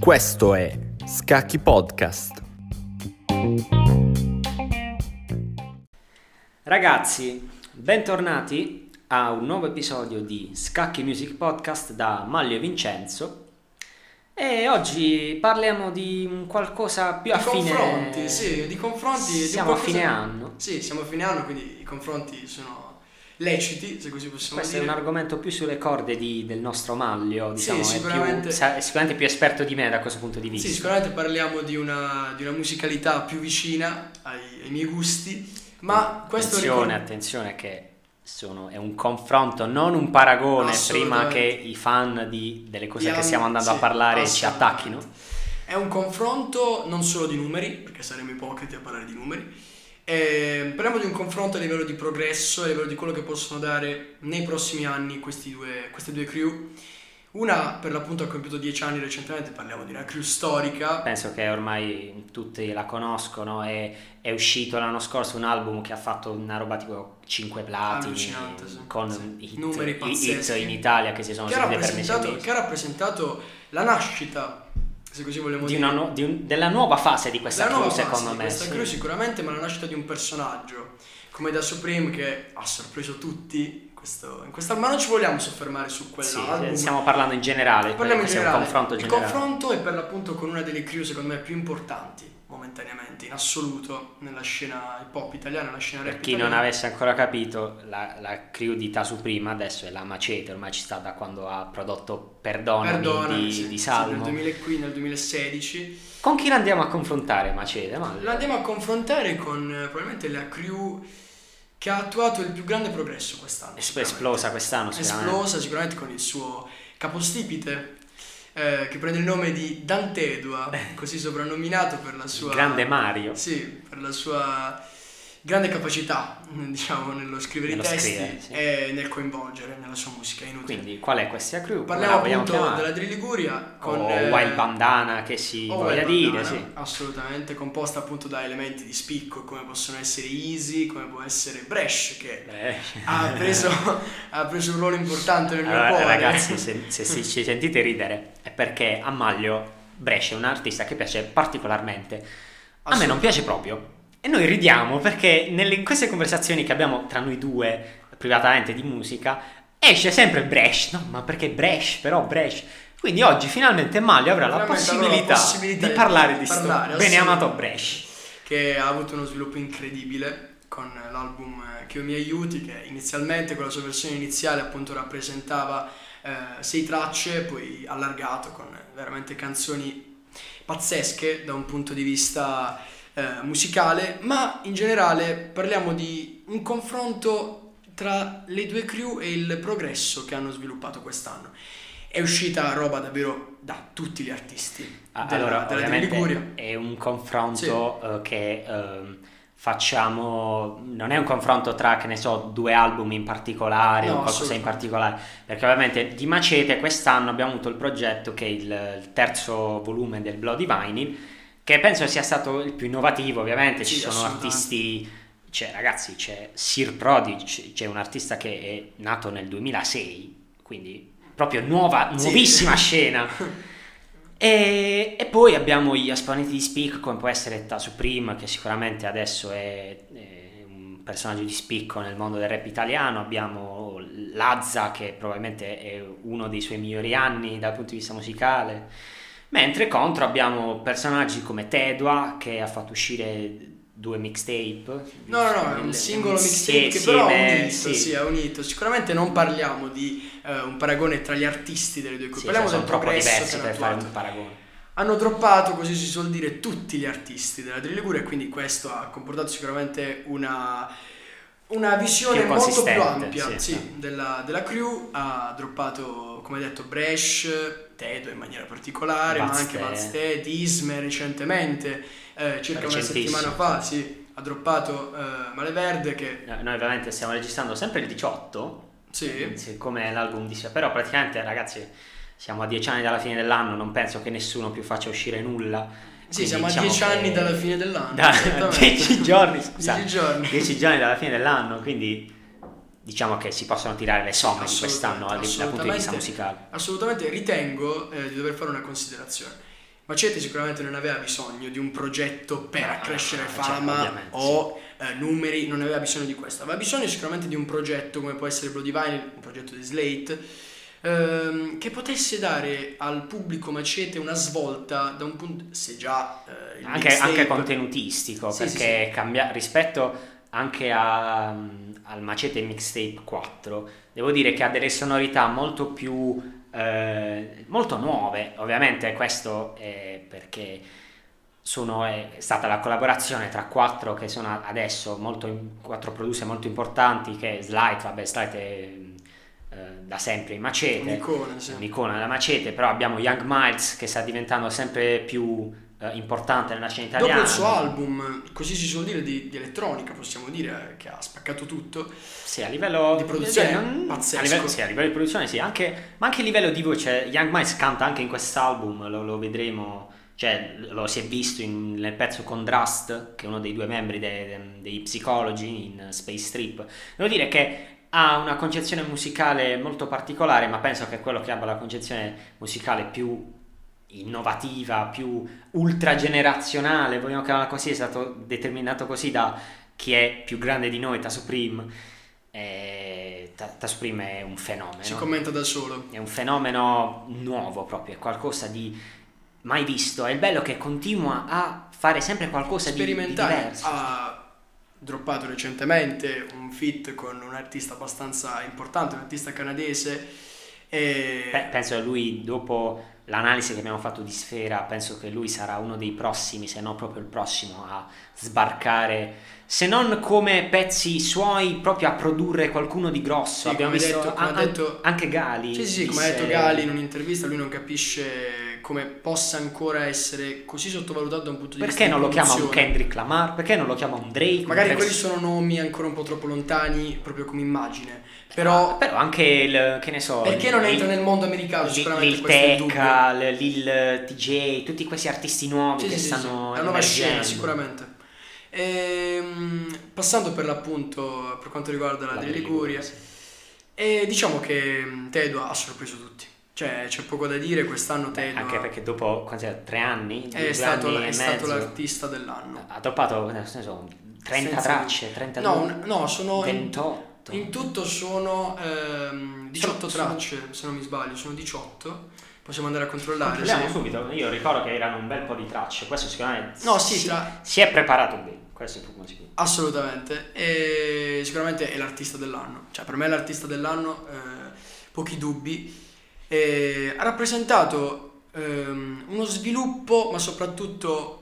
Questo è Scacchi Podcast. Ragazzi, bentornati a un nuovo episodio di Scacchi Music Podcast da Maglio e Vincenzo. E oggi parliamo di qualcosa più Di affine. confronti, sì, di confronti. di Siamo a qualcosa- fine anno. Sì, siamo a fine anno, quindi i confronti sono leciti, se così possiamo Questo è dire. un argomento più sulle corde di- del nostro Maglio, Sì, diciamo, è, sicuramente. più, sa- è sicuramente più esperto di me da questo punto di vista. Sì, sicuramente parliamo di una, di una musicalità più vicina ai, ai miei gusti, ma questo attenzione, ricor- attenzione che sono- è un confronto, non un paragone prima che i fan di- delle cose Di che stiamo andando sì, a parlare ci attacchino. È un confronto non solo di numeri, perché saremmo ipocriti a parlare di numeri, eh, parliamo di un confronto a livello di progresso, a livello di quello che possono dare nei prossimi anni questi due, queste due crew. Una per l'appunto ha compiuto 10 anni recentemente, parliamo di una crew storica. Penso che ormai tutti la conoscono, è, è uscito l'anno scorso un album che ha fatto una roba tipo 5 platini sì. con Sì. hit, Numeri i- hit pazzeschi. in Italia che si sono che rappresentato, che ha rappresentato la nascita, se così vogliamo Di dire. una nu- di un- della nuova fase di questa crew secondo me. Questa sì. crew sicuramente, ma la nascita di un personaggio come da Supreme che ha sorpreso tutti. Questo, in questa, ma non ci vogliamo soffermare su Sì, quell'album. stiamo parlando in generale, Parliamo in generale. confronto Il generale. confronto è per l'appunto con una delle crew secondo me più importanti momentaneamente, in assoluto, nella scena hip hop italiana, nella scena rap Per chi non italiana. avesse ancora capito, la, la crew di Tasu Prima adesso è la Macete, ormai ci sta da quando ha prodotto Perdonami, Perdonami, di, sì, di sì, Salmo. nel 2015, nel 2016. Con chi la andiamo a confrontare Macete? Ma- Lo andiamo a confrontare con eh, probabilmente la crew che ha attuato il più grande progresso quest'anno. Esplosa quest'anno sicuramente. esplosa sicuramente con il suo capostipite eh, che prende il nome di Dantedua, così soprannominato per la Il sua grande Mario. Sì, per la sua grande capacità, diciamo, nello scrivere Nello i testi scrivere, sì. e nel coinvolgere nella sua musica inutile. Quindi qual è questa crew? Parliamo appunto chiamare? della Drill Liguria con o eh, Wild Bandana che si voglia Wild dire, Bandana, sì. Assolutamente, composta appunto da elementi di spicco come possono essere Easy, come può essere Bresh che ha preso, ha preso un ruolo importante nel mio Allora, cuore. ragazzi, se, se si- ci sentite ridere è perché a Maglio Brescia è un artista che piace particolarmente. A me non piace proprio. E noi ridiamo perché nelle, in queste conversazioni che abbiamo tra noi due, privatamente di musica, esce sempre Brescia. No, ma perché Brescia? Però Brescia. Quindi oggi finalmente Maglio avrà la avrò la possibilità, possibilità di di parlare di sto parlare, bene amato assolutamente. Brescia. che ha avuto uno sviluppo incredibile con l'album eh, Che mi aiuti, che inizialmente con la sua versione iniziale appunto rappresentava eh, sei tracce, poi allargato con veramente canzoni pazzesche da un punto di vista eh, musicale, ma in generale parliamo di un confronto tra le due crew e il progresso che hanno sviluppato quest'anno. È uscita roba davvero da tutti gli artisti Ah, della, allora, della Liguria. è un confronto eh, che ehm, facciamo, non è un confronto tra, che ne so, due album in particolare No, o qualcosa in particolare, perché ovviamente di Macete quest'anno abbiamo avuto il progetto che è il, il terzo volume del Bloody Vinyl, che penso sia stato il più innovativo, ovviamente ci sono artisti, cioè ragazzi, c'è Sir Prodigy, c'è un artista che è nato nel 2006, quindi proprio nuova, Sì. nuovissima scena. E, e poi abbiamo gli esponenti di Speak come può essere Ta Supreme che sicuramente adesso è, è un personaggio di spicco nel mondo del rap italiano, abbiamo Lazza che probabilmente è uno dei suoi migliori anni dal punto di vista musicale, mentre contro abbiamo personaggi come Tedua che ha fatto uscire due mixtape. No, no, no, è un Il- singolo mixtape che però beh, unito, sì. sì, ha unito. Sicuramente non parliamo di eh, un paragone tra gli artisti delle due Sì, gruppi, parliamo sono del progresso diversi per hanno fare un paragone. Hanno droppato, così si suol dire, tutti gli artisti della Drill Liguria e quindi questo ha comportato sicuramente una, una visione molto più ampia sì, sì. della, della crew. Ha droppato, come detto, Bresh, Tedo in maniera particolare, ma Vaz anche Te. Vaz Te, Disme recentemente, eh, circa una settimana fa, sì, ha droppato eh, Male Verde che... No, Noi ovviamente stiamo registrando sempre il 18, Sì, come l'album dice, però praticamente ragazzi siamo a 10 anni dalla fine dell'anno, non penso che nessuno più faccia uscire nulla. Sì, siamo a diciamo 10 che- anni dalla fine dell'anno. Da esattamente. 10 giorni, scusate. 10 giorni. 10 giorni dalla fine dell'anno, quindi diciamo che si possono tirare le somme di quest'anno dal punto di vista musicale. Assolutamente, ritengo eh, di dover fare una considerazione. Macete sicuramente non aveva bisogno di un progetto per no, accrescere no, fama cioè, o eh, numeri, non aveva bisogno di questo, aveva bisogno sicuramente di un progetto come può essere Bloody Vinyl, un progetto di Slate, ehm, che potesse dare al pubblico Macete una svolta da un punto, se già eh, anche, anche, contenutistico, sì, perché sì, sì. Cambia, rispetto anche a, al Macete Mixtape 4, devo dire che ha delle sonorità molto più eh, molto nuove, ovviamente questo è perché sono, è stata la collaborazione tra quattro che sono adesso molto, quattro producer molto importanti che Slide, vabbè Slide è eh, da sempre in macete, un'icona, sì. un'icona della macete, però abbiamo Young Miles che sta diventando sempre più eh, importante nella scena italiana. Dopo il suo album, così si suol dire, di, di, elettronica, possiamo dire, che ha spaccato tutto. Sì, a livello di produzione, non, pazzesco. A livello, sì, a livello di produzione sì, anche, ma anche a livello di voce. Young Mice canta anche in quest'album, lo, lo vedremo, cioè lo si è visto in, nel pezzo con Drust, che è uno dei due membri dei, dei, dei Psychology in Space Trip. Devo dire che ha una concezione musicale molto particolare, ma penso che quello che abbia la concezione musicale più innovativa, più ultragenerazionale, vogliamo chiamarla così, è stato determinato così da chi è più grande di noi, Ta Supreme. E Ta Supreme è un fenomeno. Si commenta da solo. È un fenomeno nuovo proprio, è qualcosa di mai visto. È il bello che continua a fare sempre qualcosa di, di diverso. Ha droppato recentemente un fit con un artista abbastanza importante, un artista canadese. E... Beh, penso che lui dopo l'analisi che abbiamo fatto di Sfera, penso che lui sarà uno dei prossimi, se non proprio il prossimo, a sbarcare, se non come pezzi suoi, proprio a produrre qualcuno di grosso. Sì, abbiamo visto detto, a, detto, anche Gali. Sì, sì, come ha detto Gali in un'intervista, lui non capisce come possa ancora essere così sottovalutato da un punto di Perché vista Perché non lo chiama un Kendrick Lamar? Perché non lo chiama un Drake? Magari un quelli sono nomi ancora un po' troppo lontani proprio come immagine però, ah, però anche il, che ne so... Perché non entra nel mondo americano? Sicuramente Lil Tecca, Lil TJ, tutti questi artisti nuovi sì, che sì, stanno... Sì, la nuova scena sicuramente. E, ehm, passando per l'appunto per quanto riguarda la, la di Liguria, sì. e diciamo che Tedua ha sorpreso tutti. Cioè, c'è poco da dire, quest'anno Tedua... Anche perché dopo tre anni? È, stato, anni è stato l'artista dell'anno. Ha toppato, ne so, 30 Senza... tracce, 32... No, no, sono... 28. In tutto sono ehm, 18 sono, tracce, sono... se non mi sbaglio, sono 18. Possiamo andare a controllare. Controlliamo sì. subito. Io ricordo che erano un bel po' di tracce. Questo sicuramente no, sì, si, tra... si è preparato bene. Questo è poco sicuro. Assolutamente. E sicuramente è l'artista dell'anno. Cioè, per me è l'artista dell'anno, eh, pochi dubbi. E ha rappresentato ehm, uno sviluppo, ma soprattutto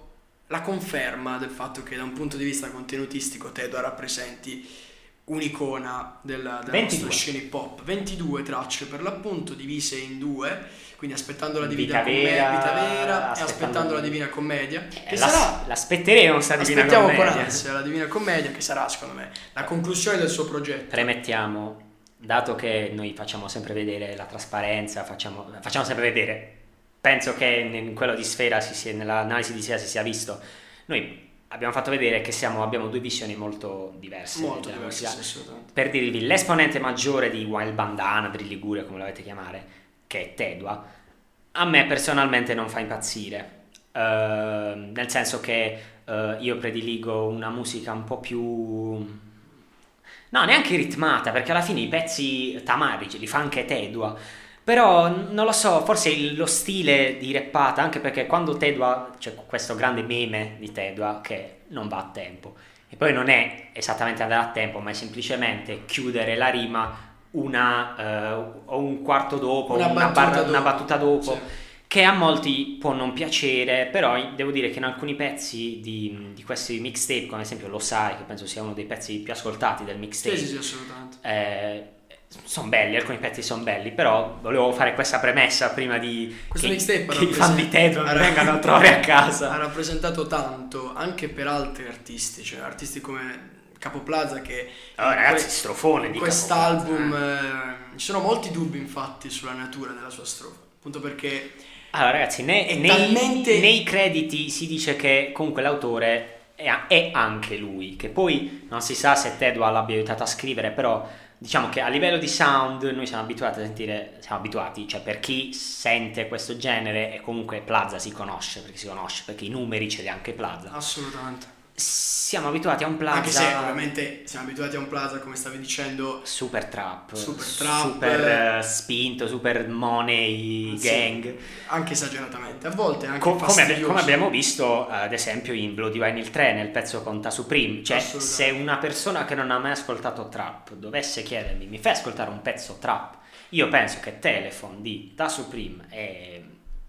la conferma del fatto che da un punto di vista contenutistico Tedo rappresenti un'icona della, della nostra scena hip hop. 22 tracce per l'appunto, divise in due, quindi aspettando la Divina Commedia, Vita Vera e aspettando la Divina Commedia. Eh, che la, sarà, l'aspetteremo sta Divina Aspettiamo Commedia. con ansia la Divina Commedia, che sarà secondo me la conclusione del suo progetto. Premettiamo, dato che noi facciamo sempre vedere la trasparenza, facciamo, facciamo sempre vedere, penso che in quello di Sfera, si sia, nell'analisi di Sfera si sia visto, noi abbiamo fatto vedere che siamo, abbiamo due visioni molto diverse. Molto diverse, sì, Per dirvi, l'esponente maggiore di Wild Bandana, Drill Liguria, come volete chiamare, che è Tedua, a me personalmente non fa impazzire. Uh, nel senso che uh, io prediligo una musica un po' più... No, neanche ritmata, perché alla fine i pezzi tamarici li fa anche Tedua però non lo so, forse lo stile di rappata, anche perché quando Tedua, c'è questo grande meme di Tedua che non va a tempo. E poi non è esattamente andare a tempo, ma è semplicemente chiudere la rima una, uh, o un quarto dopo, una, una, battuta, barra, dopo. una battuta dopo. Sì. Che a molti può non piacere, però devo dire che in alcuni pezzi di, di questi mixtape, come ad esempio Lo Sai, che penso sia uno dei pezzi più ascoltati del mixtape, sì, sì, assolutamente. Eh, sono belli, alcuni pezzi sono belli, però volevo fare questa premessa prima di Questo che, mixtape che i fan di Tedro non vengano a trovare a casa. Ha rappresentato tanto anche per altri artisti, cioè artisti come Capo Plaza che oh, ragazzi, que- strofone di quest'album eh. ci sono molti dubbi infatti sulla natura della sua strofa, appunto perché allora ragazzi, ne, nei, talmente... nei crediti si dice che comunque l'autore è, è, anche lui, che poi non si sa se Tedua l'abbia aiutato a scrivere, però diciamo che a livello di sound noi siamo abituati a sentire, siamo abituati, cioè per chi sente questo genere e comunque Plaza si conosce, perché si conosce, perché i numeri ce li ha anche Plaza. Assolutamente. Siamo abituati a un Plaza... Anche se ovviamente siamo abituati a un Plaza, come stavi dicendo... Super trap. Super trap. Super uh, spinto, super money, sì, gang. Anche esageratamente, a volte anche Co- come, come, abbiamo visto ad esempio in Blue Divine il 3 nel pezzo con Ta Supreme. Cioè se una persona che non ha mai ascoltato trap dovesse chiedermi mi fai ascoltare un pezzo trap? Io penso che Telephone di Ta Supreme e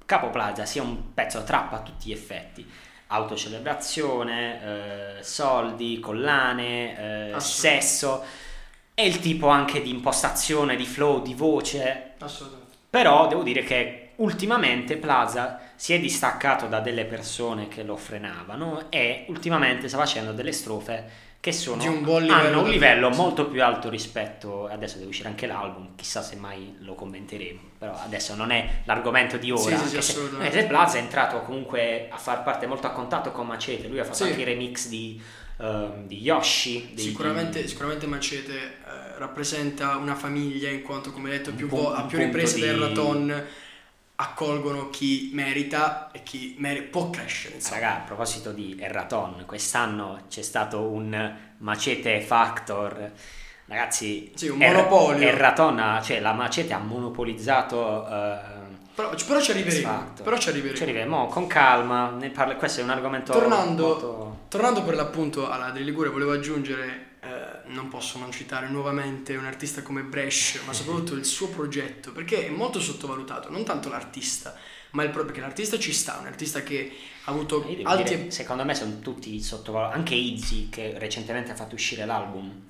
Capo Plaza sia un pezzo trap a tutti gli effetti autocelebrazione, eh, soldi, collane, eh, sesso e il tipo anche di impostazione, di flow, di voce. Assolutamente. Però devo dire che ultimamente Plaza si è distaccato da delle persone che lo frenavano e ultimamente sta facendo delle strofe che sono, un hanno un livello molto più alto rispetto adesso deve uscire anche l'album chissà se mai lo commenteremo però adesso non è l'argomento di ora sì, sì, se, se Plaza è entrato comunque a far parte molto a contatto con Macete lui ha fatto sì. anche i remix di, uh, di Yoshi di, sicuramente, di... sicuramente Macete eh, rappresenta una famiglia in quanto come detto più vo- a più riprese di... del Raton accolgono chi merita e chi mer- può crescere. Insomma. Raga, a proposito di Erraton, quest'anno c'è stato un macete factor. Ragazzi, sì, un monopolio. Erraton, cioè la macete ha monopolizzato. Uh, però, però, ci arriveremo. Però ci arriveremo. Ci arriveremo con calma. Ne parla, questo è un argomento. Tornando, molto... tornando per l'appunto alla De Ligure, volevo aggiungere eh, non posso non citare nuovamente un artista come Bresh, ma soprattutto il suo progetto, perché è molto sottovalutato, non tanto l'artista, ma il proprio, perché l'artista ci sta, un artista che ha avuto alti... Dire, secondo me sono tutti sottovalutati, anche Izzy che recentemente ha fatto uscire l'album.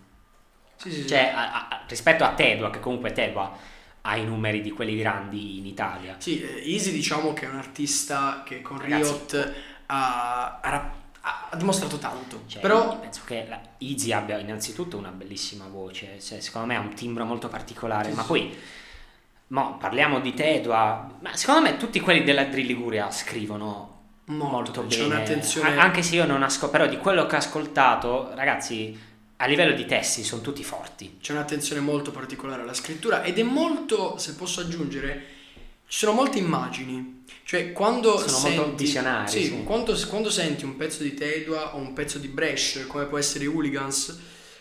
Sì, sì, cioè, a, a, rispetto a Tedua, che comunque Tedua ha i numeri di quelli grandi in Italia. Sì, eh, Easy diciamo che è un artista che con Ragazzi, Riot ha, ha ha dimostrato tanto. Cioè, però penso che la Easy abbia innanzitutto una bellissima voce, cioè, secondo me ha un timbro molto particolare, sì, ma sì. poi mo, parliamo di Tedua, ma secondo me tutti quelli della Drill Liguria scrivono molto, molto bene. Un'attenzione... Anche se io non ascolto, però di quello che ho ascoltato, ragazzi, a livello di testi sono tutti forti. C'è un'attenzione molto particolare alla scrittura ed è molto, se posso aggiungere, ci sono molte immagini. Cioè, quando sono senti, molto visionari. Sì, sì. Quando, quando, senti un pezzo di Tedua o un pezzo di Bresh, come può essere Hooligans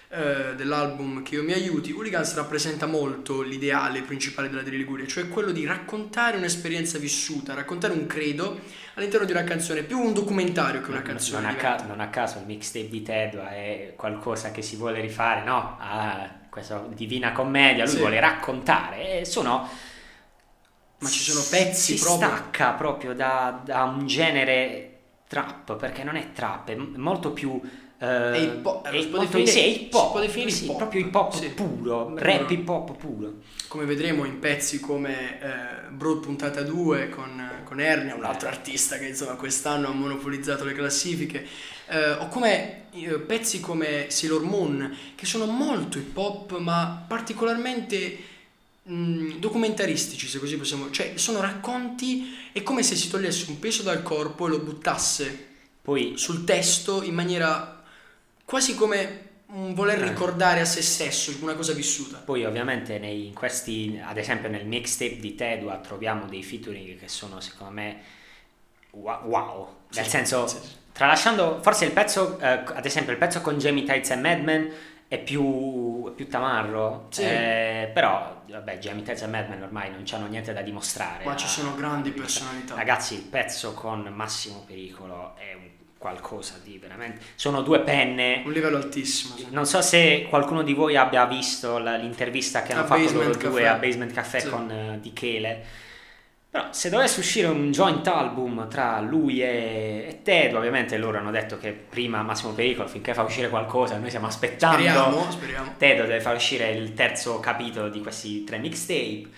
eh, dell'album Che io mi aiuti, Hooligans rappresenta molto l'ideale principale della Dri Liguria, cioè quello di raccontare un'esperienza vissuta, raccontare un credo all'interno di una canzone, più un documentario che una canzone. Non, a, ca- non a caso il mixtape di Tedua è qualcosa che si vuole rifare, no? A questa divina commedia, lui sì. vuole raccontare e sono ma ci sono pezzi si proprio... stacca proprio da, da, un genere trap perché non è trap è molto più eh, è hip hop, è definire, sì, si può definire sì, hip hop. proprio hip hop sì. puro, puro, rap hip hop puro come vedremo in pezzi come eh, Broad puntata 2 con, con Ernia un altro artista che insomma quest'anno ha monopolizzato le classifiche eh, o come eh, pezzi come Sailor Moon che sono molto hip hop ma particolarmente mh, documentaristici, se così possiamo, cioè sono racconti, è come se si togliesse un peso dal corpo e lo buttasse Poi, sul testo in maniera quasi come un voler Eh. ricordare a se stesso una cosa vissuta. poi ovviamente nei, in questi ad esempio nel mixtape di Tedua troviamo dei featuring che sono secondo me wow, nel Sì, senso sì. tralasciando forse il pezzo eh, ad esempio il pezzo con Jamie Tights e Madman è più, è più tamarro Sì. eh, però vabbè Jamie Tights e Madman ormai non hanno niente da dimostrare Ma ci a- sono grandi personalità. ragazzi il pezzo con Massimo Pericolo è un qualcosa di veramente sono due penne Un livello altissimo. sì. non so se qualcuno di voi abbia visto l'intervista che A hanno fatto loro due a Basement Café Sì. con eh, Di Chele. Però se dovesse uscire un joint album tra lui e, e Ted, ovviamente loro hanno detto che prima Massimo Pericolo finché fa uscire qualcosa, noi stiamo aspettando. Speriamo, speriamo. Ted deve far uscire il terzo capitolo di questi tre mixtape.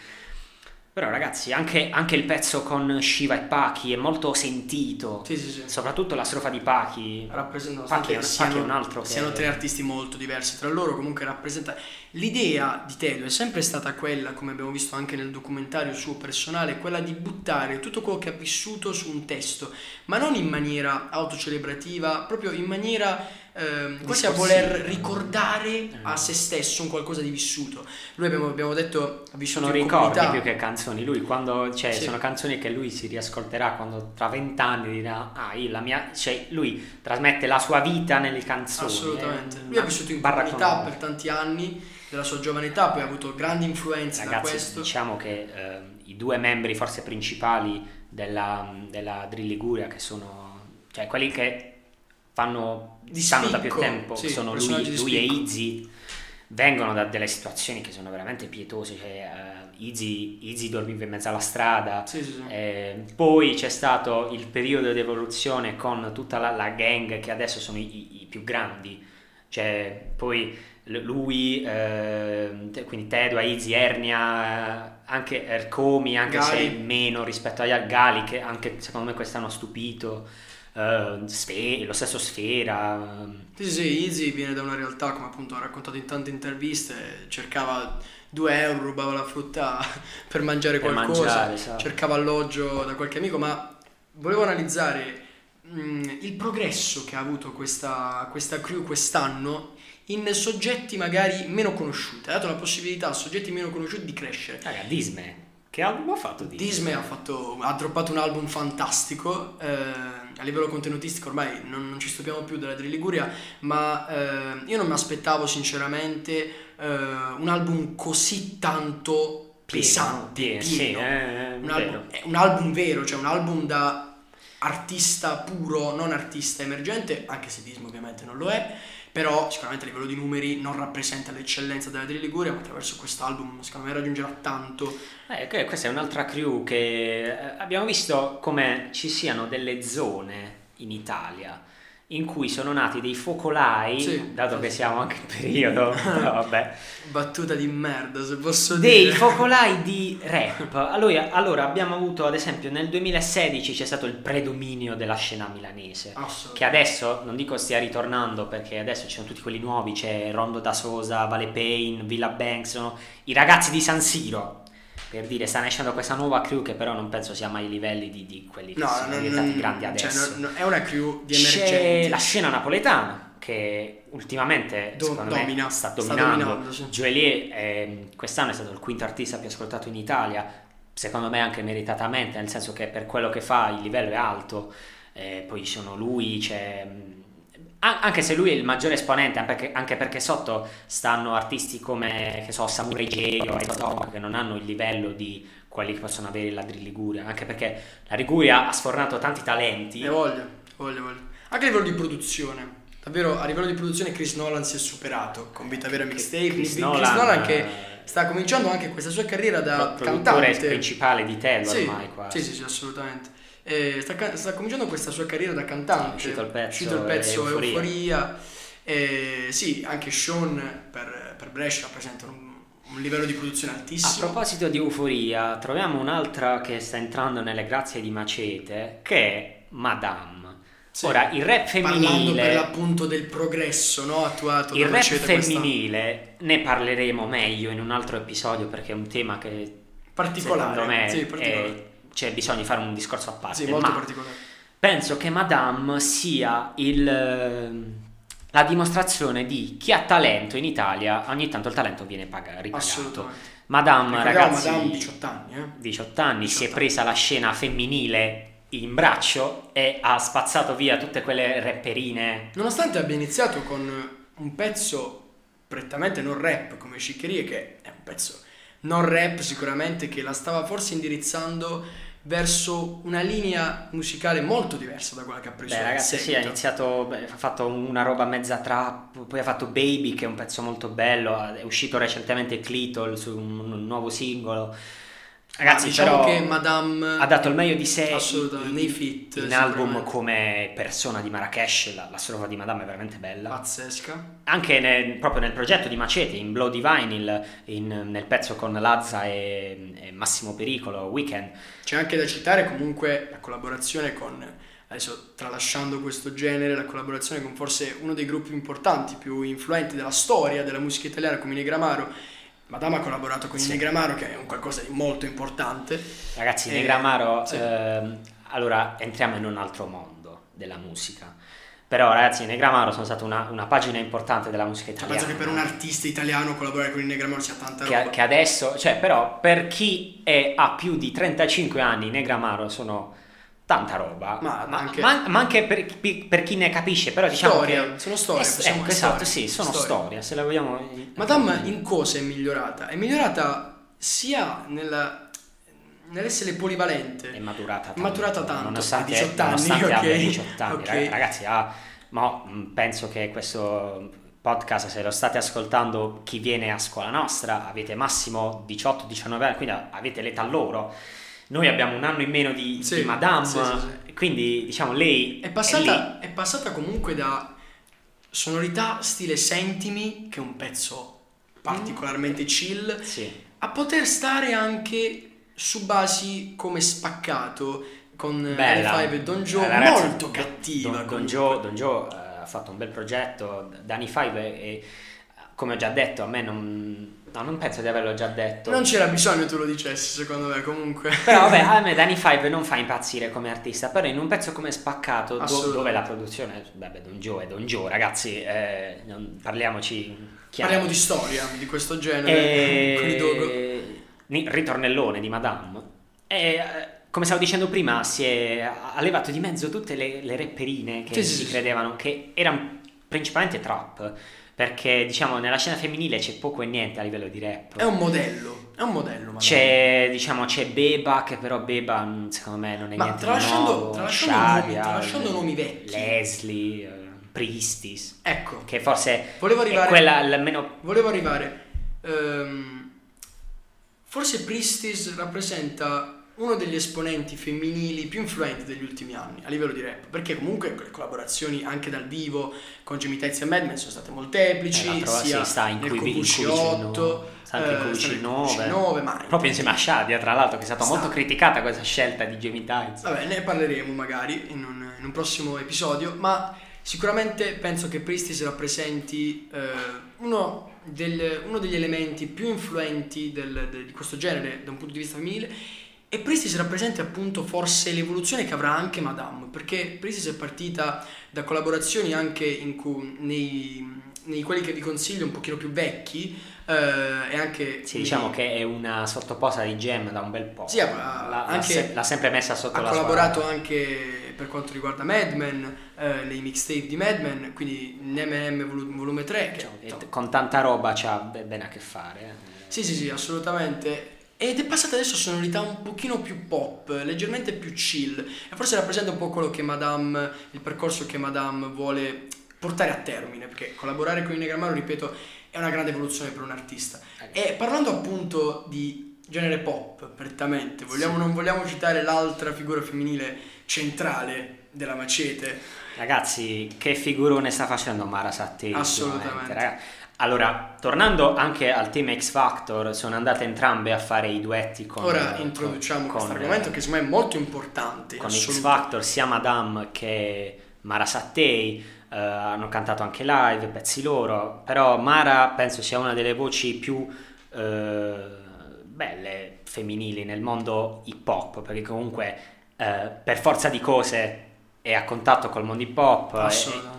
Però ragazzi, anche, anche il pezzo con Shiva e Paki è molto sentito. Sì, sì, sì. Soprattutto la strofa di Paki. rappresentano Paki è, nonostante Paki è siano, un altro che... siano tre artisti molto diversi tra loro comunque rappresenta l'idea di Tedo è sempre stata quella come abbiamo visto anche nel documentario suo personale quella di buttare tutto quello che ha vissuto su un testo ma non in maniera autocelebrativa proprio in maniera ehm, quasi a voler ricordare a se stesso un qualcosa di vissuto. Lui abbiamo, abbiamo detto sono ricordi più che canzoni. Lui quando, cioè, Sì. sono canzoni che lui si riascolterà quando tra vent'anni dirà, ah, io la mia, cioè, lui trasmette la sua vita nelle canzoni. Assolutamente. eh, Lui ha vissuto in comunità per tanti anni della sua giovane età, poi ha avuto grandi influenze da Ragazzi, questo. diciamo che eh, i due membri forse principali della, della Drill Liguria, che sono cioè quelli che fanno Di stanno da più spicco, tempo, sì, sono lui, lui e spicco. Izzy, vengono da delle situazioni che sono veramente pietose. Cioè, eh, Izzy, Izzy dormiva in mezzo alla strada. Sì, sì. Eh, poi c'è stato il periodo di evoluzione con tutta la, la gang che adesso sono i, i- i più grandi, cioè poi lui, eh, quindi Tedua, Izzy, Ernia, anche Ercomi, anche se Gali. meno rispetto agli Gali che anche secondo me quest'anno ha stupito, Sfe- lo stesso Sfera, Sì, sì, Easy viene da una realtà, come appunto ha raccontato in tante interviste, cercava 2 euro, rubava la frutta per mangiare Per qualcosa, mangiare, esatto. cercava alloggio da qualche amico, ma volevo analizzare mh, il progresso che ha avuto questa, questa crew quest'anno in soggetti magari meno conosciuti, ha dato la possibilità a soggetti meno conosciuti di crescere. raga, Disney, che album ha fatto Disney? Disney ha, fatto, ha droppato un album fantastico, eh, a livello contenutistico ormai non, non ci stupiamo più della Drill Liguria, ma eh, io non mi aspettavo sinceramente eh, un album così tanto Pieno, pesante, pieno, sì, pieno. eh, un, album, un album vero, cioè un album da artista puro, non artista emergente, anche se Disney ovviamente non lo è, però sicuramente a livello di numeri non rappresenta l'eccellenza della Drill Liguria, ma attraverso quest'album secondo me raggiungerà tanto. Eh, que- questa è un'altra crew che eh, abbiamo visto come ci siano delle zone in Italia in cui sono nati dei focolai, Sì. dato che siamo anche in periodo, vabbè, Battuta di merda, se posso dei dire. focolai di rap. Allora, allora abbiamo avuto, ad esempio, nel 2016 c'è stato il predominio della scena milanese. Che adesso non dico stia ritornando perché adesso ci sono tutti quelli nuovi, c'è Rondo da Sosa, Vale Payne, Villa Banks, sono i ragazzi di San Siro. Per dire, sta nascendo questa nuova crew che però non penso sia mai ai livelli di, di quelli che No, sono non- diventati non- grandi cioè, adesso. non- non- è una crew di C'è emergenti. la scena napoletana che ultimamente Do- domina, me sta sta dominando. dominando, sì. Joelie ehm, quest'anno è stato il quinto artista più ascoltato in Italia, secondo me anche meritatamente, nel senso che per quello che fa il livello è alto. Eh, poi ci sono lui, c'è... Anche se lui è il maggiore esponente, anche perché, anche perché sotto stanno artisti come, che so, Samurai J o Exotom, che non hanno il livello di quelli che possono avere la Liguria, anche perché la Liguria ha sfornato tanti talenti. Ne voglio, voglio, voglio. Anche a livello di produzione. Davvero, a livello di produzione Chris Nolan si è superato con Vita Vera Mixtape. Chris Chris Nolan, Nolan, che eh, sta cominciando anche questa sua carriera da pro- produttore cantante. principale di Tello Sì, ormai quasi. sì, sì, sì, assolutamente. Eh, sta, sta cominciando questa sua carriera da cantante. È uscito il pezzo, È uscito il pezzo Euforia. Euforia. Eh, sì, anche Sean per, per Brescia rappresenta un, un livello di produzione A altissimo. proposito di euforia, troviamo un'altra che sta entrando nelle grazie di Macete, che è Madame. Sì. Ora, il rap Parlando per femminile, l'appunto del progresso no, attuato il rap femminile ne parleremo meglio in un altro episodio perché è un tema che particolare. secondo me sì, è- particolare. C'è bisogno di fare un discorso a parte. Sì, molto ma particolare. penso che Madame sia il, ehm, la dimostrazione di chi ha talento in Italia, ogni tanto il talento viene paga- ripagato. Assolutamente. Madame, Ricordiamo, ragazzi, Madame 18 anni, eh? 18 anni, si 18 è anni. presa la scena femminile in braccio e ha spazzato via tutte quelle rapperine. Nonostante abbia iniziato con un pezzo prettamente non rap come Sciccherie, che è un pezzo non rap sicuramente, che la stava forse indirizzando verso una linea musicale molto diversa da quella che ha preso Beh, ragazzi, sì, ha iniziato, beh, ha fatto una roba mezza trap, poi ha fatto Baby, che è un pezzo molto bello, è uscito recentemente Clitol su un, un nuovo singolo. Ragazzi, Ma diciamo però che Madame ha dato il meglio di sé in, nei feat, in album come persona di Marrakesh, la, la strofa di Madame è veramente bella. pazzesca. Anche nel- proprio nel progetto di Macete, in Bloody Vinyl, in- nel pezzo con Lazza e, e Massimo Pericolo, Weekend. C'è anche da citare comunque la collaborazione con, adesso tralasciando questo genere, la collaborazione con forse uno dei gruppi importanti, più influenti della storia della musica italiana come Negramaro. Madame ha collaborato con i Sì. Negramaro che è un qualcosa di molto importante. Ragazzi, Eh, Negramaro, sì. ehm, allora entriamo in un altro mondo della musica. Però ragazzi, Negramaro sono stata una, una pagina importante della musica Cioè, italiana. penso che per un artista italiano collaborare con il Negramaro sia tanta roba. che, che adesso, cioè però per chi è- ha più di 35 anni, Negramaro sono tanta roba, Ma anche- ma- ma anche per, chi- per chi ne capisce, però diciamo Storia, che... sono storie, Eh, possiamo- ecco, esatto, storia, sì, sono storia. storie, se la vogliamo... Madame in cosa è migliorata? È migliorata sia nella- nell'essere polivalente. È maturata tanto. Maturata tanto, Nonostante, a 18 anni, nonostante ok. abbia 18 anni. Ok. Rag- Ragazzi, ah, mo, mh, penso che questo podcast, se lo state ascoltando, chi viene a scuola nostra, avete massimo 18-19 anni, quindi avete l'età loro. Noi abbiamo un anno in meno di, Sì, di Madame, sì, sì, quindi diciamo lei È passata, è passata comunque da sonorità stile Sentimi, che è un pezzo particolarmente chill, Sì. a poter stare anche su basi come spaccato con Bella. Five e Don Joe, Eh, molto cattiva. Don, Don. Joe, Don Joe, eh, ha fatto un bel progetto, Danny Five e come ho già detto, a me non, no, non penso di averlo già detto. Non c'era bisogno tu lo dicessi, secondo me, comunque. Però vabbè, a me Danny Five non fa impazzire come artista, però in un pezzo come Spaccato, do- dove la produzione, vabbè, Don Joe è Don Joe, ragazzi, eh, non- parliamoci chiaro. Parliamo di storia di questo genere con i Dogo. E... Ritornellone di Madame. E, eh, come stavo dicendo prima, si è ha levato di mezzo tutte le, le rapperine che sì, si sì. credevano che erano principalmente trap. Perché diciamo nella scena femminile c'è poco e niente a livello di rap. È un modello, è un modello. Madonna. C'è, diciamo, c'è Beba, che però Beba, mm, secondo me, non è Ma niente tralasciando- nuovo. tralasciando nomi- Shadia, tralasciando nomi vecchi. Leslie, eh, Priestis, Ecco, che forse volevo arrivare, quella almeno... volevo arrivare. ehm, forse Priestis rappresenta uno degli esponenti femminili più influenti degli ultimi anni a livello di rap, perché comunque le collaborazioni anche dal vivo con Jimmy Tizia e Madman sono state molteplici, Eh, sia sì, sta in nel Cui- in QVC QVC 8, sta anche in eh, QVC sta nel 9. QVC 9, ma Proprio insieme a Shadia, tra l'altro, che è stata Sta. molto criticata questa scelta di Jamie Tights. Vabbè, ne parleremo magari in un, in un prossimo episodio, ma sicuramente penso che Priestis rappresenti eh, uno, del- uno degli elementi più influenti del- de- di questo genere da un punto di vista femminile e Priestis rappresenta appunto forse l'evoluzione che avrà anche Madame, perché Priestis è partita da collaborazioni anche in cui, nei, nei quelli che vi consiglio un pochino più vecchi eh, e anche... Sì, nei- diciamo che è una sottoposa di Gem da un bel po'. Sì, ha- L'ha- l'ha, anche- se- l'ha sempre messa sotto ha la collaborato sua... anche per quanto riguarda Mad Men, eh, nei mixtape di Mad Men, quindi in M&M volu- volume 3. Che, Diciamo insomma, con tanta roba c'ha be- bene a che fare. eh. sì, sì, sì, assolutamente. Ed è passata adesso a sonorità un pochino più pop, leggermente più chill. E forse rappresenta un po' quello che Madame, il percorso che Madame vuole portare a termine, perché collaborare con i Negramaro, ripeto, è una grande evoluzione per un artista. E parlando appunto di genere pop, prettamente, vogliamo, Sì. non vogliamo citare l'altra figura femminile centrale della Macete, Ragazzi, che figurone sta facendo Mara Sattei? Assolutamente. ultimamente, raga. Allora, tornando anche al team X Factor, sono andate entrambe a fare i duetti con... Ora con- introduciamo con- questo argomento che secondo me è molto importante. con X. Factor, sia Madame che Mara Sattei eh, hanno cantato anche live, pezzi loro, però Mara penso sia una delle voci più eh, belle femminili nel mondo hip hop, perché comunque eh, per forza di cose è a contatto col mondo hip hop.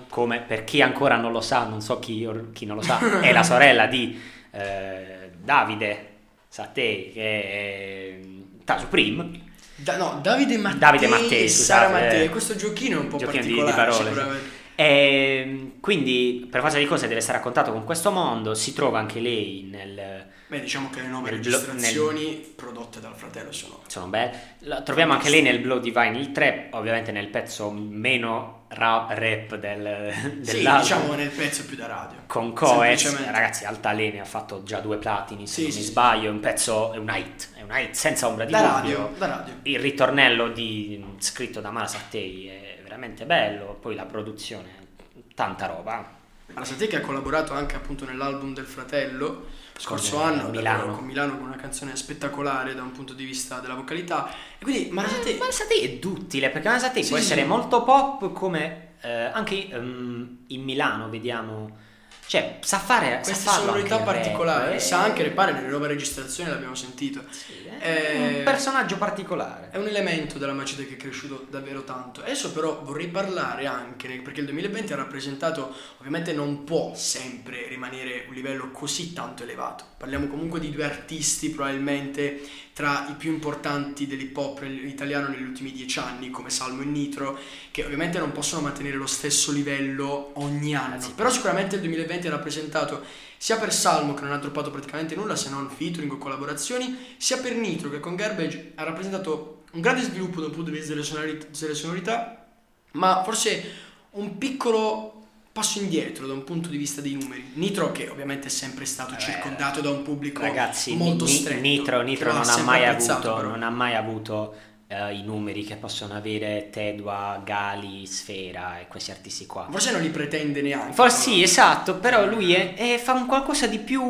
Come per chi ancora non lo sa, non so chi, chi non lo sa, è la sorella di eh, Davide Sattei, che è Ta Supreme. Da- no, Davide Mattei, Davide Mattei, Sara scusate, Mattei. eh. Questo giochino è un po' Giochino di- di particolare parole, sì. E quindi per forza di cose deve essere a contatto con questo mondo, si trova anche lei nel... Beh, diciamo che le nuove Nel blo- registrazioni prodotte dal fratello sono... Sono belle. La troviamo anche lei nel Blood Divine, il trap, ovviamente nel pezzo meno rap, rap del, Sì, dell'album. diciamo nel pezzo più da radio. Con Coez, ragazzi, Altalene ha fatto già due platini, se Sì, non sì, mi sì. sbaglio, è un pezzo, è un hit, è un hit senza ombra di Da dubbio. radio, da radio. Il ritornello di- scritto da Mara Sattei è veramente bello, poi la produzione, tanta roba. Ma la Saté che ha collaborato anche appunto nell'album del fratello scorso Con, anno Milano. con Milano con una canzone spettacolare da un punto di vista della vocalità e quindi Mara Saté Mara Sattei è duttile perché Mara Sattei Sì, può sì, essere sì. molto pop come eh, anche ehm, in Milano vediamo Cioè, sa fare queste sa sonorità particolari, rap, eh. sa anche repare nelle nuove registrazioni, l'abbiamo sentito. È Eh, un personaggio particolare. È un elemento della Macete che è cresciuto davvero tanto. Adesso però vorrei parlare anche, perché il 2020 ha rappresentato, ovviamente non può sempre rimanere un livello così tanto elevato. Parliamo comunque di due artisti probabilmente tra i più importanti dell'hip hop italiano negli ultimi dieci anni, come Salmo e Nitro, che ovviamente non possono mantenere lo stesso livello ogni anno. Anzi. Però sicuramente il 2020 ha rappresentato sia per Salmo che non ha droppato praticamente nulla se non featuring o collaborazioni, sia per Nitro che con Garbage ha rappresentato un grande sviluppo dal punto di vista delle sonorità, delle sonorità, ma forse un piccolo passo indietro da un punto di vista dei numeri. Nitro che ovviamente è sempre stato Eh, circondato da un pubblico Ragazzi, molto Ni- stretto. Nitro, Nitro non, ha mai avuto, però. non ha mai avuto eh, i numeri che possono avere Tedua, Gali, Sfera e questi artisti qua. Forse non li pretende neanche. Forse sì, esatto, però lui è, è- fa un qualcosa di più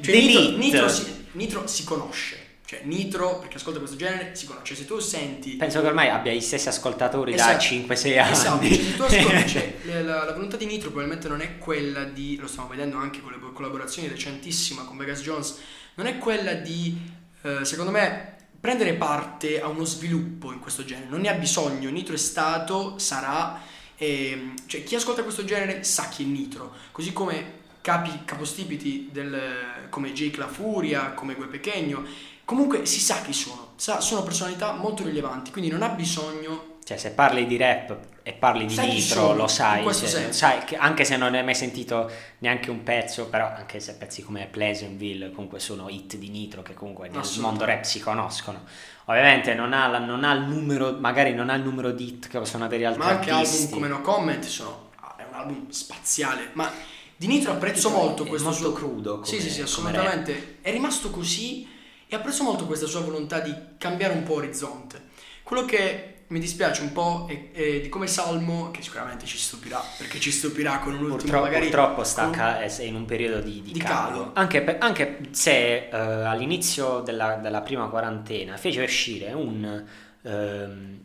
Cioè. Nitro, Nitro si, Nitro si conosce. Cioè, Nitro, perché ascolta questo genere, si conosce. Se tu senti Penso che ormai abbia gli stessi ascoltatori da Esatto. 5-6 anni. Esatto, se tu ascolti, cioè, la, la- volontà di Nitro probabilmente non è quella di, lo stiamo vedendo anche con le collaborazioni recentissime con Vegas Jones, non è quella di, eh, secondo me, prendere parte a uno sviluppo in questo genere, non ne ha bisogno, Nitro è stato, sarà, ehm, cioè chi ascolta questo genere sa chi è Nitro, così come capi capostipiti del, come Jake La Furia, come Gue Pechegno, comunque si sa chi sono, sa- sono personalità molto rilevanti, quindi non ha bisogno Cioè, se parli di rap e parli di Nitro, sono, lo sai. cioè, sai che anche se non hai mai sentito neanche un pezzo, però anche se pezzi come Pleasantville comunque sono hit di Nitro che comunque nel mondo rap si conoscono. Ovviamente non ha, la- non ha il numero, magari non ha il numero di hit che possono avere altri Ma anche artisti. album come No Comment sono, ah, è un album spaziale. Ma di Nitro apprezzo molto molto questo suo crudo Sì, come- sì, sì, come assolutamente. È rimasto così e apprezzo molto questa sua volontà di cambiare un po' orizzonte. Quello che mi dispiace un po' è, è di come Salmo, che sicuramente ci stupirà, perché ci stupirà con un ultimo Purtroppo, magari purtroppo sta con- è in un periodo di, di Di calo. calo. Anche, per- anche se eh, all'inizio della, della prima quarantena fece uscire un, ehm,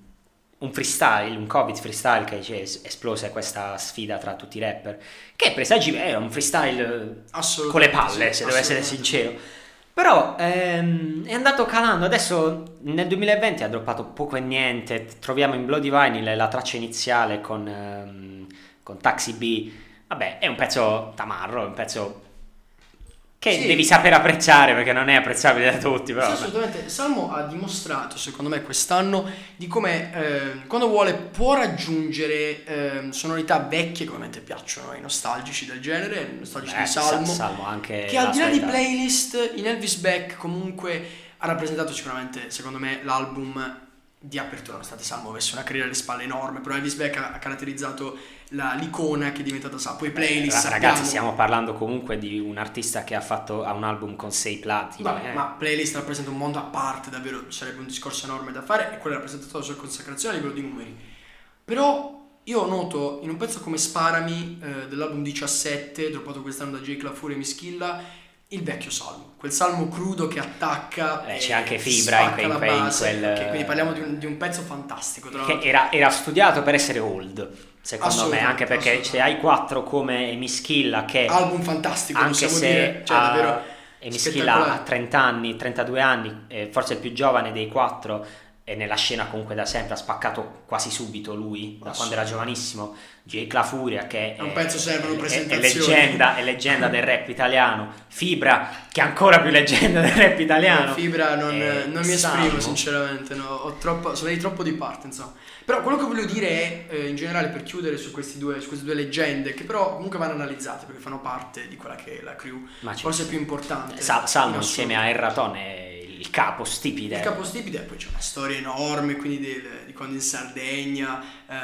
un freestyle, un covid freestyle che cioè, es- esplose questa sfida tra tutti i rapper, che presagi era un freestyle con le palle, sì, se devo essere sincero. Però ehm, è andato calando, adesso nel 2020 ha droppato poco e niente, troviamo in Bloody Vinyl la traccia iniziale con, ehm, con Taxi B, vabbè è un pezzo tamarro, è un pezzo che Sì. devi sapere apprezzare perché non è apprezzabile da tutti, però Sì, assolutamente. Salmo ha dimostrato, secondo me, quest'anno di come eh, quando vuole può raggiungere eh, sonorità vecchie che ovviamente piacciono ai nostalgici del genere, nostalgici Beh, di Salmo. Sa- Salmo anche che al di là di playlist in Elvis Beck comunque ha rappresentato sicuramente secondo me l'album di apertura nonostante Salmo avesse una carriera alle spalle enorme però Elvis Beck ha caratterizzato la- l'icona che è diventata Salmo poi playlist Ra- sappiamo- Ragazzi, stiamo parlando comunque di un artista che ha fatto ha un album con 6 platini. Eh. ma playlist rappresenta un mondo a parte, davvero sarebbe un discorso enorme da fare e quello ha rappresentato la sua consacrazione a livello di numeri. Però io noto in un pezzo come Sparami eh, dell'album 17, droppato quest'anno da Jake La Furia e Mischilla, il vecchio salmo, quel salmo crudo che attacca. Eh, c'è anche fibra in quel- che- quindi parliamo di un, di un pezzo fantastico. Che era, era studiato per essere old, secondo me, anche perché se hai quattro come Mischilla che Album fantastico, anche se dire, cioè ha- davvero Mischilla ha spettacolare. 30 anni, 32 anni, eh, forse il più giovane dei quattro e nella scena comunque da sempre ha spaccato quasi subito lui, da quando era giovanissimo, Jake La Furia che pezzo servono è- è, leggenda, è leggenda del rap italiano, Fibra che è ancora più leggenda del rap italiano. Fibra non, Eh, non mi esprimo Salmo. sinceramente, no, ho troppo, sono di troppo di parte insomma. Però quello che voglio dire è, eh, in generale per chiudere su, questi due, su queste due leggende, che però comunque vanno analizzate perché fanno parte di quella che è la crew, Ma forse più importante. Sa- Salmo in insieme a Erraton è il capo stipide. Il capostipite e poi c'è una storia enorme, quindi del- di quando in Sardegna eh,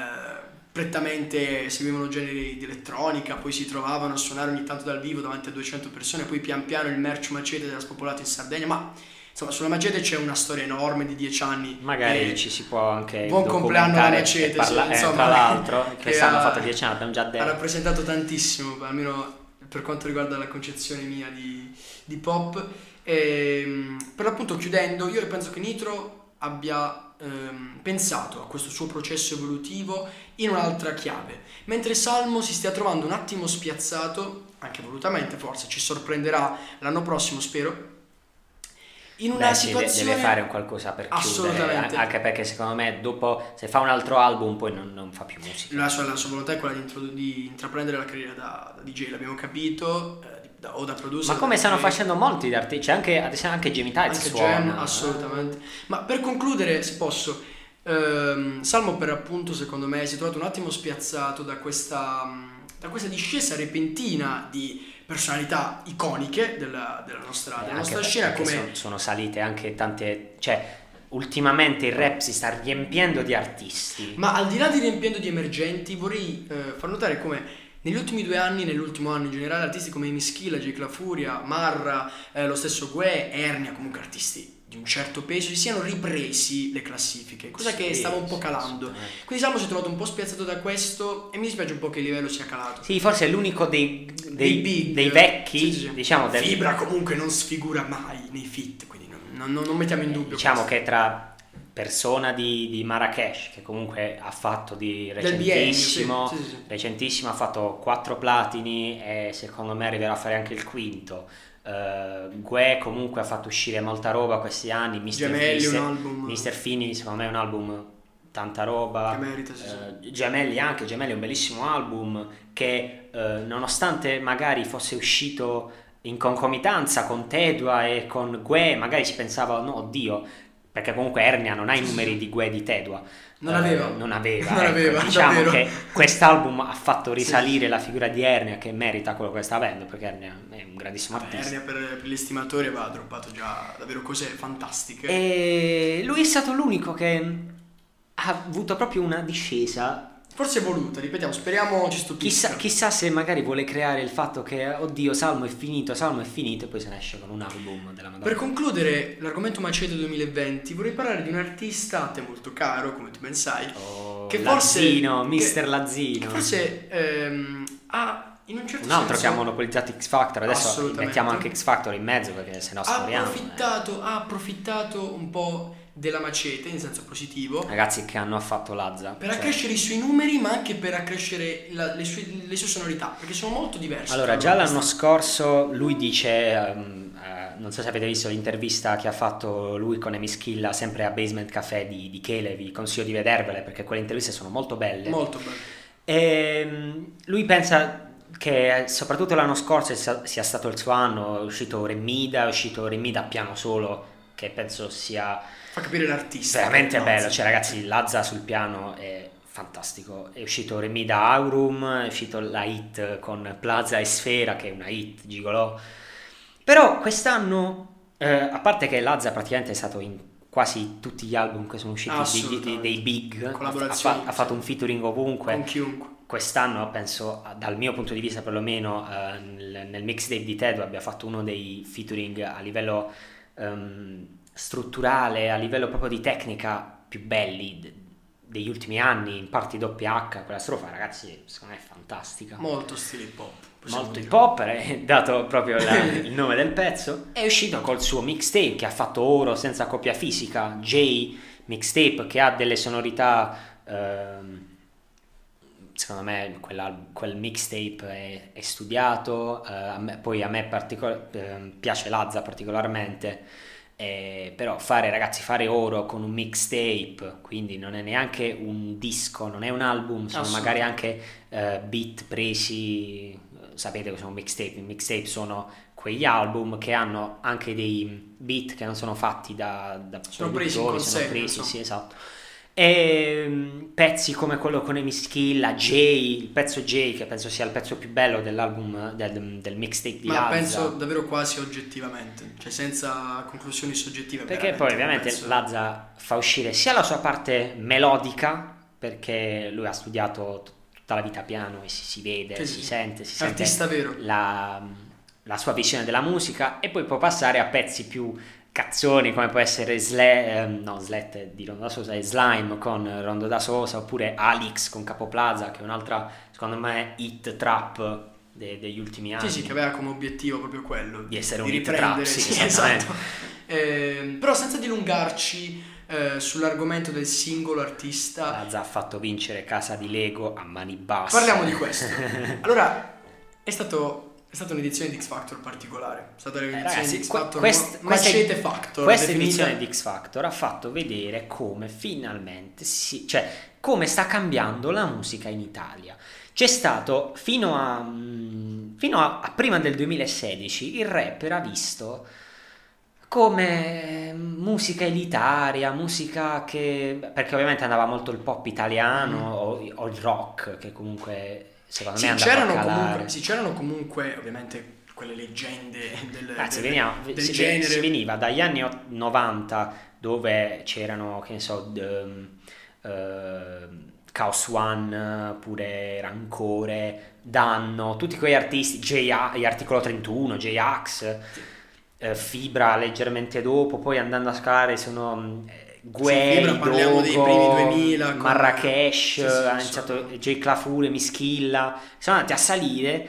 prettamente seguivano generi di elettronica, poi si trovavano a suonare ogni tanto dal vivo davanti a 200 persone, poi pian piano il merch macete era spopolato in Sardegna, ma insomma sulla macete c'è una storia enorme di 10 anni. Magari ci si può anche Buon compleanno alla Macete, parla- eh, insomma, tra l'altro, che quest'anno ha ha- fatto 10 anni, abbiamo già ha detto. rappresentato tantissimo, almeno per quanto riguarda la concezione mia di, di pop. Ehm, per l'appunto chiudendo, io penso che Nitro abbia ehm, pensato a questo suo processo evolutivo in un'altra chiave, mentre Salmo si stia trovando un attimo spiazzato, anche volutamente forse, ci sorprenderà l'anno prossimo spero, in una Beh, situazione deve fare un qualcosa per chiudere anche perché secondo me dopo se fa un altro album poi non, non fa più musica. La sua, la sua, volontà è quella di, di intraprendere la carriera da, da DJ l'abbiamo capito eh, da, o da producer. Ma come stanno facendo molti artisti, c'è anche, ad esempio anche Jamie Tights anche suona. Jam, assolutamente. Ma per concludere, se posso, ehm, Salmo per appunto secondo me si è trovato un attimo spiazzato da questa, da questa discesa repentina di personalità iconiche della, della nostra, della nostra scena. Come... Sono, sono salite anche tante... Cioè, ultimamente il rap si sta riempiendo di artisti. Ma al di là di riempiendo di emergenti, vorrei eh, far notare come negli ultimi due anni, nell'ultimo anno in generale, artisti come Mischila, Jake La Furia, Marra, eh, lo stesso Gue, Ernia, comunque artisti di un certo peso, si siano ripresi le classifiche, cosa sì, che stava un po' calando. Sì, sì. Quindi Salmo si è trovato un po' spiazzato da questo e mi dispiace un po' che il livello sia calato. Sì, forse è l'unico dei, dei, dei, big, dei vecchi, diciamo... Del... Fibra comunque non sfigura mai nei fit, quindi non, non, non mettiamo in dubbio. Diciamo questo. che tra persona di, di, Marrakesh che comunque ha fatto di recentissimo, sì, sì, sì. recentissimo ha fatto quattro platini e secondo me arriverà a fare anche il quinto uh, Gue comunque ha fatto uscire molta roba questi anni Mr. Gemelli Mister, un album Mr. Fini secondo me è un album tanta roba che merita, uh, Gemelli anche Gemelli è un bellissimo album che uh, nonostante magari fosse uscito in concomitanza con Tedua e con Gue magari si pensava no oddio perché comunque Ernia non ha i numeri di Gue di Tedua. Non uh, aveva. Non aveva. Non ecco. aveva diciamo davvero. che quest'album ha fatto risalire sì. la figura di Ernia che merita quello che sta avendo, perché Ernia è un grandissimo artista. Ernia per, per gli estimatori aveva droppato già davvero cose fantastiche. E lui è stato l'unico che ha avuto proprio una discesa Forse è voluta, ripetiamo, speriamo ci stupisca. Chissà, chissà, se magari vuole creare il fatto che, oddio, Salmo è finito, Salmo è finito e poi se ne esce con un album della Madonna. Per concludere l'argomento Macedo 2020, vorrei parlare di un artista a te molto caro, come tu ben sai, oh, che forse... Lazzino, Mister Lazzino. Che forse ehm, ha in un certo un altro senso, che ha monopolizzato X Factor adesso mettiamo anche X Factor in mezzo perché se no approfittato, eh. ha approfittato un po' della macete in senso positivo. Ragazzi che hanno fatto Lazza. Per cioè... accrescere i suoi numeri ma anche per accrescere la, le, sue, le, sue, sonorità perché sono molto diverse. Allora già l'anno scorso lui dice, um, uh, non so se avete visto l'intervista che ha fatto lui con Emischilla sempre a Basement Café di, di Chele, vi consiglio di vedervele perché quelle interviste sono molto belle. Molto belle. E, um, lui pensa che soprattutto l'anno scorso sia stato il suo anno, è uscito Remida, è uscito Remida a piano solo che penso sia fa capire l'artista. Veramente bello, cioè ragazzi, Lazza sul piano è fantastico. È uscito Remida Aurum, è uscito la hit con Plaza e Sfera, che è una hit gigolò. Però quest'anno, eh, a parte che Lazza praticamente è stato in quasi tutti gli album che sono usciti di, dei big, ha, ha, ha, fatto un featuring ovunque. Con chiunque. Quest'anno penso, dal mio punto di vista perlomeno, eh, nel, nel mixtape di Tedo abbia fatto uno dei featuring a livello... Um, strutturale, a livello proprio di tecnica più belli de- degli ultimi anni, in parti WH, quella strofa ragazzi secondo me è fantastica. Molto stile hip hop. Molto hip hop, è dato proprio la, il nome del pezzo. È uscito col suo mixtape che ha fatto oro senza copia fisica, J mixtape che ha delle sonorità... Ehm, secondo me quel mixtape è, è studiato, eh, a me, poi a me particol- eh, piace Lazza particolarmente eh, però fare ragazzi fare oro con un mixtape quindi non è neanche un disco non è un album sono magari anche eh, beat presi sapete cosa sono mixtape i mixtape sono quegli album che hanno anche dei beat che non sono fatti da, da sono presi, sono presi sì esatto e ehm, pezzi come quello con Amy Skill, J, il pezzo J, che penso sia il pezzo più bello dell'album, del, del mixtape di Ma Lazza. penso davvero quasi oggettivamente, cioè senza conclusioni soggettive. Perché poi ovviamente penso... Lazza fa uscire sia la sua parte melodica, perché lui ha studiato tutta la vita piano e si, si vede, sì, si sì. sente, si Artista sente vero. La, la sua visione della musica e poi può passare a pezzi più cazzoni come può essere Sle, eh, no, Slet di Rondo da Sosa e Slime con Rondo da Sosa oppure Alix con Capo Plaza che è un'altra secondo me hit trap de- degli ultimi anni sì sì che aveva come obiettivo proprio quello di essere di un hit trap sì, sì esatto eh, però senza dilungarci eh, sull'argomento del singolo artista. Lazza ha fatto vincere Casa di Lego a mani basse. Parliamo di questo. Allora, è stato è stata un'edizione di X Factor particolare. È stata un'edizione Eh, ragazzi, di X Factor quest- ma- questa- Factor. Questa edizione di X Factor ha fatto vedere come finalmente si, cioè come sta cambiando la musica in Italia. C'è stato fino a, mm, fino a, a prima del 2016 il rap era visto come musica elitaria, musica che perché ovviamente andava molto il pop italiano o, o il rock che comunque secondo Sì, me c'erano comunque, sì, c'erano comunque ovviamente quelle leggende del, Anzi, del- veniamo- del si, genere. si veniva dagli anni ot- 90 dove c'erano, che ne so, ehm, Chaos One, pure Rancore, Danno, tutti quei artisti, J- Articolo 31, J-Ax, eh, Fibra leggermente dopo, poi andando a scalare sono eh, Guay, Fibra parliamo dei primi 2000 con- Marrakesh, Sì, sì, ha sì, iniziato J. Clafure, Mischilla, sono andati a salire.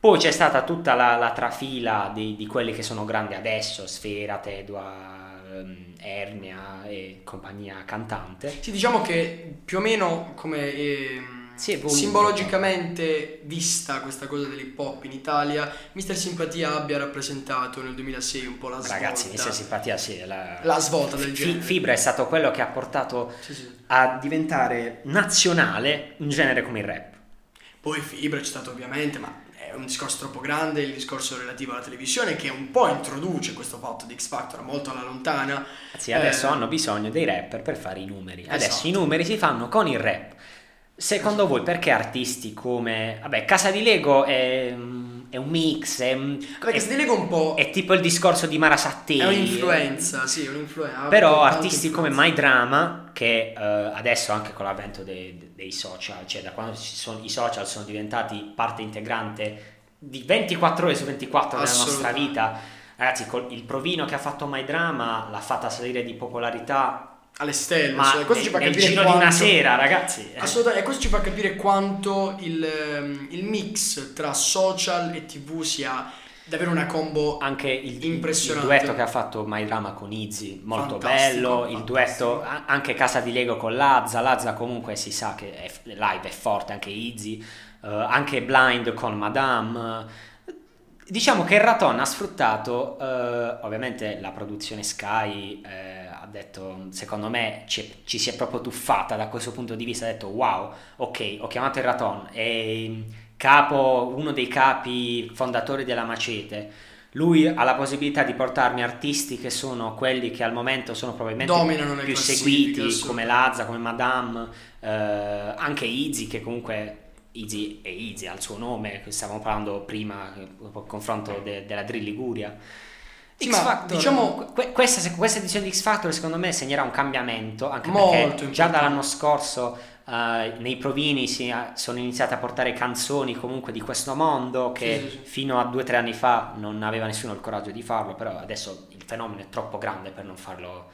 Poi c'è stata tutta la, la trafila di, di quelli che sono grandi adesso, Sfera, Tedua, ehm, Ernia e compagnia cantante. Sì, diciamo che più o meno come evoluto. Simbologicamente vista questa cosa dell'hip hop in Italia, Mister Simpatia abbia rappresentato nel 2006 un po' la svolta. Ragazzi, Mister Simpatia, sì, la, La svolta del genere. Fibra è stato quello che ha portato Sì, sì. a diventare nazionale un genere come il rap. Poi Fibra c'è stato ovviamente, ma è un discorso troppo grande, il discorso relativo alla televisione che un po' introduce questo fatto di X Factor molto alla lontana. Anzi, adesso Eh, hanno bisogno dei rapper per fare i numeri. Adesso Esatto. i numeri si fanno con il rap. Secondo voi perché artisti come... Vabbè, Casa di Lego è, è un mix, è, Perché è- delega un po'... è tipo il discorso di Mara Sattei. È un'influenza, sì, è un'influenza. Però artisti come. My Drama, che eh, adesso anche con l'avvento dei, dei social, cioè da quando sono, i social sono diventati parte integrante di 24 ore su 24 della nostra vita, ragazzi, col- il provino che ha fatto My Drama l'ha fatta salire di popolarità, alle stelle, ma cioè, questo nel, ci fa nel capire giro quanto... di una sera, ragazzi. Assolutamente, e questo ci fa capire quanto il, ehm, il mix tra social e tv sia davvero una combo Anche il, il Impressionante. duetto che ha fatto My Drama con Izzy, molto Fantastico, bello. Il fantastico. duetto, a- anche Casa di Lego con Lazza. Lazza comunque si sa che è, live è forte, anche Izzy. eh, anche Blind con Madame. Diciamo che il Raton ha sfruttato, eh, ovviamente la produzione Sky eh, ha detto, secondo me ci, ci si è proprio tuffata da questo punto di vista, ha detto wow, ok, ho chiamato il Raton, è capo, uno dei capi fondatori della Macete, lui ha la possibilità di portarmi artisti che sono quelli che al momento sono probabilmente Dominano più seguiti, come Lazza, come Madame, eh, anche Izzy che comunque Easy è ha il suo nome, stavamo parlando prima, eh, il confronto de- della Drill Liguria. X Factor, diciamo- que- questa, questa edizione di X Factor secondo me segnerà un cambiamento, anche Molto perché importante. già dall'anno scorso eh, nei provini si, sono iniziate a portare canzoni comunque di questo mondo che Sì, sì, sì. fino a due o tre anni fa non aveva nessuno il coraggio di farlo, però adesso il fenomeno è troppo grande per non farlo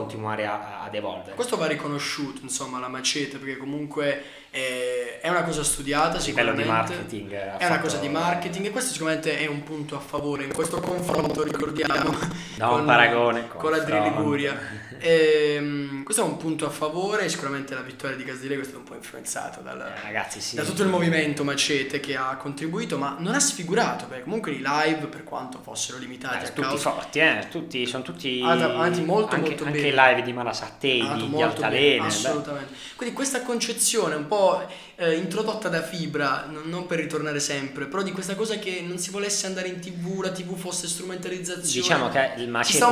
continuare a- ad evolvere. Questo va riconosciuto, insomma, la macete, perché comunque è, è una cosa studiata a livello di sicuramente. marketing ha È una fatto- cosa di marketing e questo sicuramente è un punto a favore in questo confronto, ricordiamo, No, un paragone, con la confronto. Liguria. Ehm, questo è un punto a favore, sicuramente la vittoria di Casdilego è stata un po' influenzata dal, Eh, ragazzi, sì. da tutto il movimento Macete che ha contribuito, ma non ha sfigurato, perché comunque i live, per quanto fossero limitati Eh, a tutti causa forti, eh, tutti, sono tutti Ah, avanti molto, anche, molto anche bene. i live di Malasattei, Ah, di, Altalene. bene, beh. assolutamente. Quindi questa concezione un po' eh, introdotta da Fibra, non, non per ritornare sempre, però di questa cosa che non si volesse andare in tv, la tv fosse strumentalizzazione. Diciamo che il Macete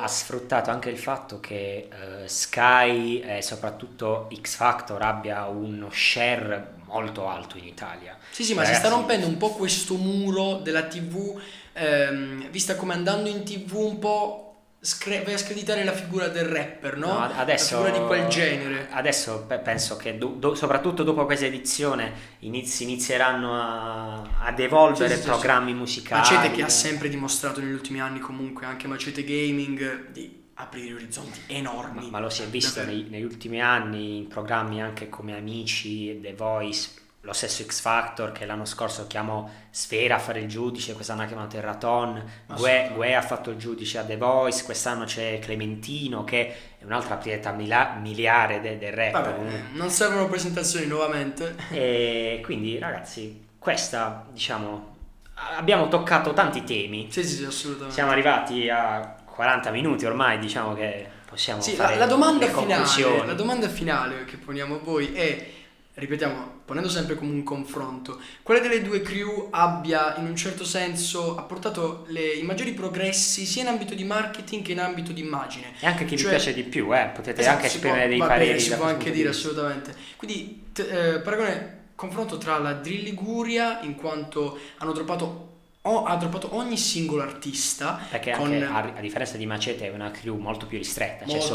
ha sfruttato anche il fatto che eh, Sky e soprattutto X Factor abbia uno share molto alto in Italia. Sì, sì, ma si Ragazzi, sta rompendo un po' questo muro della tv, ehm, vista come andando in tv un po' scre- vai a screditare la figura del rapper, no? No, ad- adesso, La figura di quel genere. Adesso pe- penso che do- do- soprattutto dopo questa edizione inizi- inizieranno a- ad evolvere Sì, sì, sì, programmi musicali. Macete che ha sempre dimostrato negli ultimi anni comunque, anche Macete Gaming, di aprire orizzonti Ma, enormi. ma lo si è visto nei- negli ultimi anni in programmi anche come Amici, The Voice, lo stesso X Factor che l'anno scorso chiamò Sfera a fare il giudice, quest'anno ha chiamato Terraton, Gue, Gue ha fatto il giudice a The Voice, quest'anno c'è Clementino che è un'altra proprietà mila- miliare de- del rap. Vabbè, non servono presentazioni nuovamente. E quindi ragazzi, questa diciamo, abbiamo toccato tanti temi. Sì, sì, assolutamente. Siamo arrivati a 40 minuti ormai, diciamo che possiamo Sì, fare la, la domanda le finale, la domanda finale che poniamo a voi è, ripetiamo, ponendo sempre come un confronto, quale delle due crew abbia in un certo senso apportato le- i maggiori progressi sia in ambito di marketing che in ambito di immagine? E anche chi Cioè- vi piace di più, eh, potete Esatto, anche esprimere può- dei va pareri. si può anche dire assolutamente. Quindi, t- eh, paragone, confronto tra la Drill Liguria, in quanto hanno droppato, o- ha droppato ogni singolo artista. Perché con- anche a, a differenza di Macete è una crew molto più ristretta, cioè Molto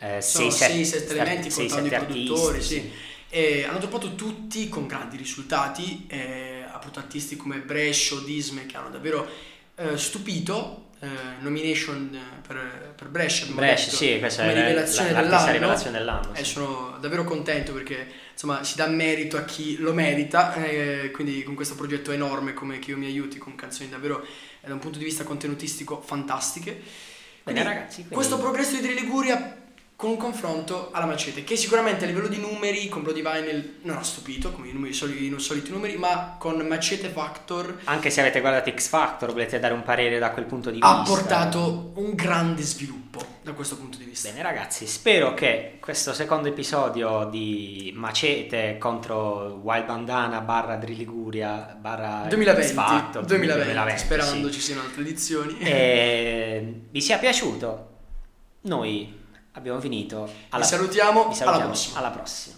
eh, Sono 6-7 6-7 elementi contando i produttori, artisti, sì. E hanno droppato tutti con grandi risultati, eh, appunto artisti come Brescio, Disme che hanno davvero eh, stupito. eh, nomination eh, per, per Brescia, Brescia, detto, sì, questa è la- rivelazione la- dell'anno. rivelazione dell'anno. E sì. sono davvero contento perché insomma si dà merito a chi lo merita, eh, quindi con questo progetto enorme come Chi io mi aiuti, con canzoni davvero eh, da un punto di vista contenutistico fantastiche. Bene Quindi ragazzi, quindi- questo progresso di Drill Liguria con un confronto alla Macete, che sicuramente a livello di numeri con Bloody Vinyl non ha stupito, come i, numeri, soli- i soliti numeri, ma con Macete Factor Anche se avete guardato X Factor, volete dare un parere da quel punto di ha vista. portato un grande sviluppo da questo punto di vista. Bene ragazzi, spero che questo secondo episodio di Macete contro Wild Bandana barra Drill Liguria barra 2020, X Factor 2020, sperando sì. ci siano altre edizioni. Vi sia piaciuto? Noi abbiamo finito. Vi salutiamo, vi salutiamo. alla prossima. Alla prossima.